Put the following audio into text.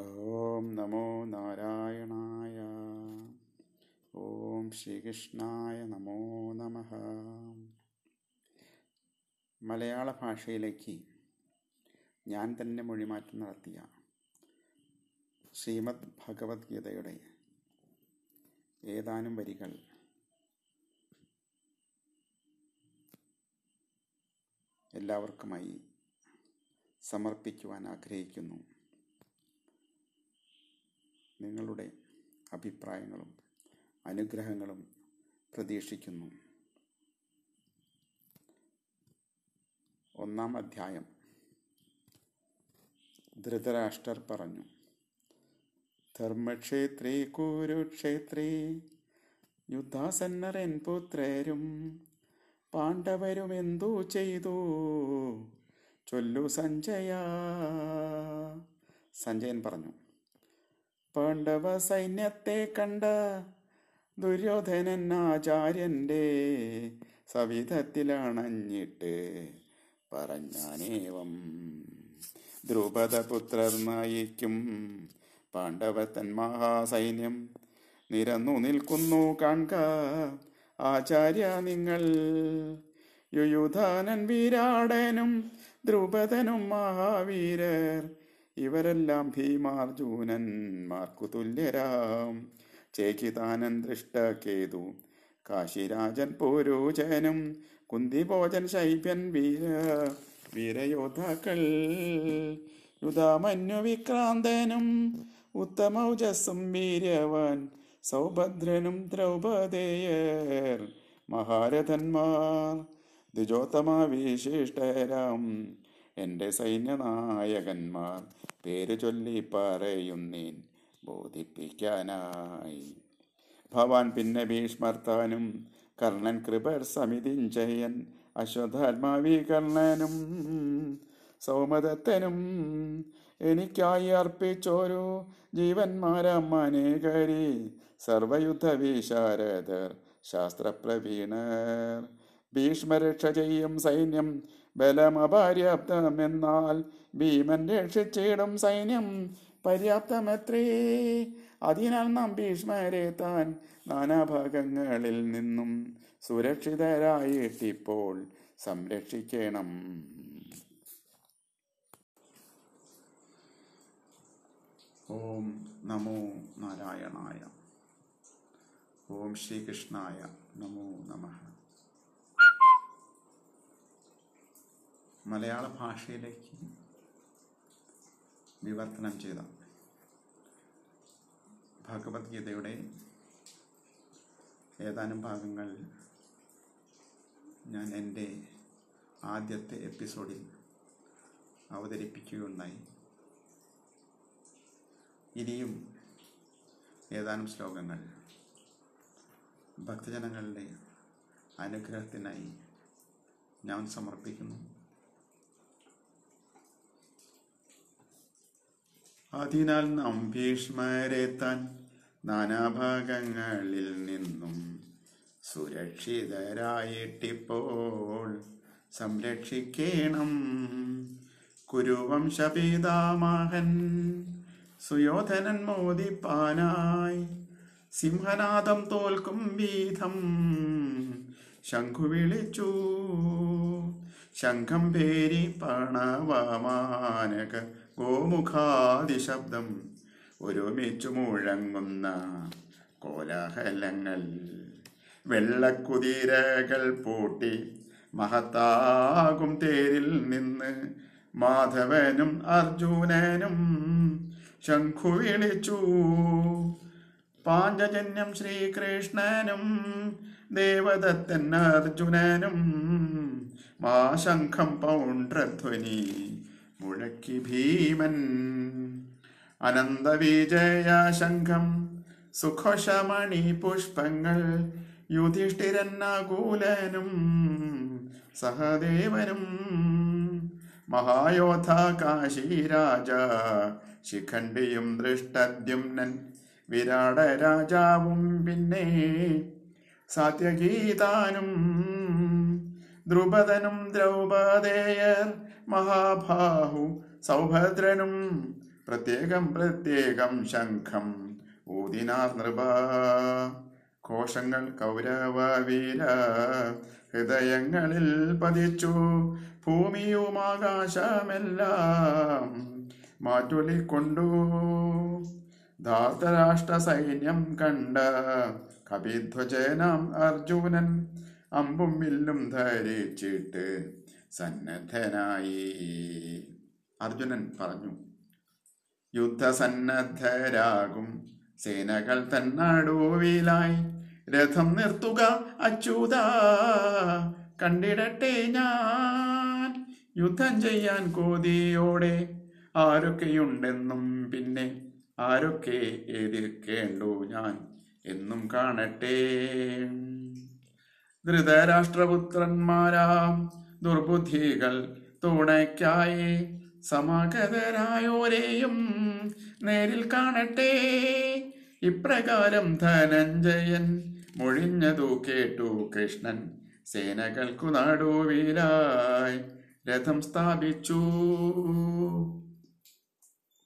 ഓം നമോ നാരായണായ. ഓം ശ്രീകൃഷ്ണായ നമോ നമ. മലയാള ഭാഷയിലേക്ക് ഞാൻ തന്നെ മൊഴിമാറ്റം നടത്തിയ ശ്രീമദ് ഭഗവത്ഗീതയുടെ ഏതാനും വരികൾ. എല്ലാവർക്കുമായി സമർപ്പിക്കുവാൻ ആഗ്രഹിക്കുന്നു. നിങ്ങളുടെ അഭിപ്രായങ്ങളും അനുഗ്രഹങ്ങളും പ്രതീക്ഷിക്കുന്നു. ഒന്നാം അധ്യായം. ധൃതരാഷ്ട്രർ പറഞ്ഞു ധർമ്മക്ഷേത്രേ കുരുക്ഷേത്രേ യുദ്ധാസന്നരൻ പുത്രരും പാണ്ഡവരും എന്തു ചെയ്തു? ചൊല്ലു സഞ്ജയ. സഞ്ജയൻ പറഞ്ഞു പാണ്ഡവ സൈന്യത്തെ കണ്ട ദുര്യോധനൻ ആചാര്യന്റെ സവിധത്തിലണഞ്ഞിട്ട് പറഞ്ഞാനേവം. ദ്രുപദപുത്രർ നയിക്കും പാണ്ഡവത്തൻ മഹാസൈന്യം നിരന്നു നിൽക്കുന്നു കാൺക ആചാര്യ നിങ്ങൾ യുയുധാനൻ വീരാടനും ദ്രുപദനും മഹാവീരർ ഇവരെല്ലാം ഭീമാർജുനന്മാർക്കു തുല്യരാം. ചേകിതാനൻ ദൃഷ്ടകേതു കാശിരാജൻ പുരോചനും കുന്തിഭോജൻ ശൈബ്യൻ വീര വീരയോദ്ധാക്കൾ യുധാമന്യു വിക്രാന്തനും ഉത്തമൗജസ്സും വീര്യവാൻ സൗഭദ്രനും ദ്രൗപദേയർ മഹാരഥന്മാർ ദ്വിജോത്തമ വിശിഷ്ടരാം എന്റെ സൈന്യനായകന്മാർ പേര് ചൊല്ലി പറയുന്നീൻ ബോധിപ്പിക്കാനായി. ഭവാൻ പിന്നെ ഭീഷ്മർത്താനും കർണൻ കൃപർ സമിതിഞ്ചയൻ അശ്വധാത്മാവി കർണനും സൗമദത്തനും എനിക്കായി അർപ്പിച്ചോരു ജീവന്മാരമ്മനേകരി സർവയുദ്ധ വിശാരദർ ശാസ്ത്രപ്രവീണർ. ഭീഷ്മരക്ഷ ചെയ്യും സൈന്യം ബലമപര്യാപ്തമെന്നാൽ ഭീമൻ രക്ഷിച്ചിടും സൈന്യം പര്യാപ്തമത്രേ. അതിനാൽ നാം ഭീഷ്മരെ താൻ നാനാഭാഗങ്ങളിൽ നിന്നും സുരക്ഷിതരായിട്ടിപ്പോൾ സംരക്ഷിക്കണം. ഓം നമോ നാരായണായ. ഓം ശ്രീകൃഷ്ണായ. നമോ നമഃ. മലയാള ഭാഷയിലേക്ക് വിവർത്തനം ചെയ്ത ഭഗവത്ഗീതയുടെ ഏതാനും ഭാഗങ്ങൾ ഞാൻ എന്റെ ആദ്യത്തെ എപ്പിസോഡിൽ അവതരിപ്പിക്കുകയുണ്ടായി. ഇനിയും ഏതാനും ശ്ലോകങ്ങൾ ഭക്തജനങ്ങളുടെ അനുഗ്രഹത്തിനായി ഞാൻ സമർപ്പിക്കുന്നു. അതിനാൽ നാം ഭീഷ്മരെ താൻ നാനാഭാഗങ്ങളിൽ നിന്നും സുരക്ഷിതരായിട്ടിപ്പോൾ. സംരക്ഷിക്കണം. കുരുവംശപിതാമഹൻ സുയോധനൻ മോദിപ്പാനായി സിംഹനാഥം തോൽക്കും വീതം ശംഖു വിളിച്ചു ശംഖം പേരി പണവമാനക ഗോമുഖാദിശബ്ദം ഒരുമിച്ചു മുഴങ്ങുന്ന കോലാഹലങ്ങൾ. വെള്ളക്കുതിരകൾ പൂട്ടി മഹത്താകും തേരിൽ നിന്ന് മാധവനും അർജുനനും ശംഖു വിളിച്ചു പാഞ്ചജന്യം ശ്രീകൃഷ്ണനും ദേവദത്തൻ അർജുനനും മാശംഖം പൗണ്ഡ്രധ്വനി മുഴക്കി ഭീമൻ. അനന്തവിജയ ശംഖം സുഖശമണി പുഷ്പങ്ങൾ യുധിഷ്ഠിരന്നകൂലനും സഹദേവനും മഹായോധ കാശിരാജ ശിഖണ്ഡിയും ദൃഷ്ടദ്യുമ്നൻ വിരാട രാജാവും പിന്നെ സാത്യഗീതാനും ദ്രുപദനും ദ്രൗപദേയർ മഹാബാഹു സൗഭദ്രനും പ്രത്യേകം പ്രത്യേകം ശംഖം ഊതിനാർ നൃപ. കോശങ്ങൾ കൗരവീര ഹൃദയങ്ങളിൽ പതിച്ചു ഭൂമിയും ആകാശമെല്ലാം മാറ്റൊലിക്കൊണ്ടു ധാർത്തരാഷ്ട്ര സൈന്യം കണ്ട കപിധ്വജനാം അർജുനൻ അമ്പും വില്ലും ധരിച്ചിട്ട് സന്നദ്ധനായി. അർജുനൻ പറഞ്ഞു യുദ്ധസന്നദ്ധരാകും. സേനകൾ തന്നടുവിലായി രഥം നിർത്തുക അച്യുത. കണ്ടിടട്ടെ ഞാൻ. യുദ്ധം ചെയ്യാൻ കോതിയോടെ. ആരൊക്കെയുണ്ടെന്നും പിന്നെ ആരൊക്കെ എതിർക്കേണ്ടു ഞാൻ? എന്നും കാണട്ടെ. ധൃതരാഷ്ട്രപുത്രന്മാരാം ദുർബുദ്ധികൾ തുണയ്ക്കായി സമാഗതരായോരെയും നേരിൽ കാണട്ടെ. ഇപ്രകാരം ധനഞ്ജയൻ മൊഴിഞ്ഞതു കേട്ടു കൃഷ്ണൻ. സേനകൾക്കു നടുവിലായി രഥം സ്ഥാപിച്ചു.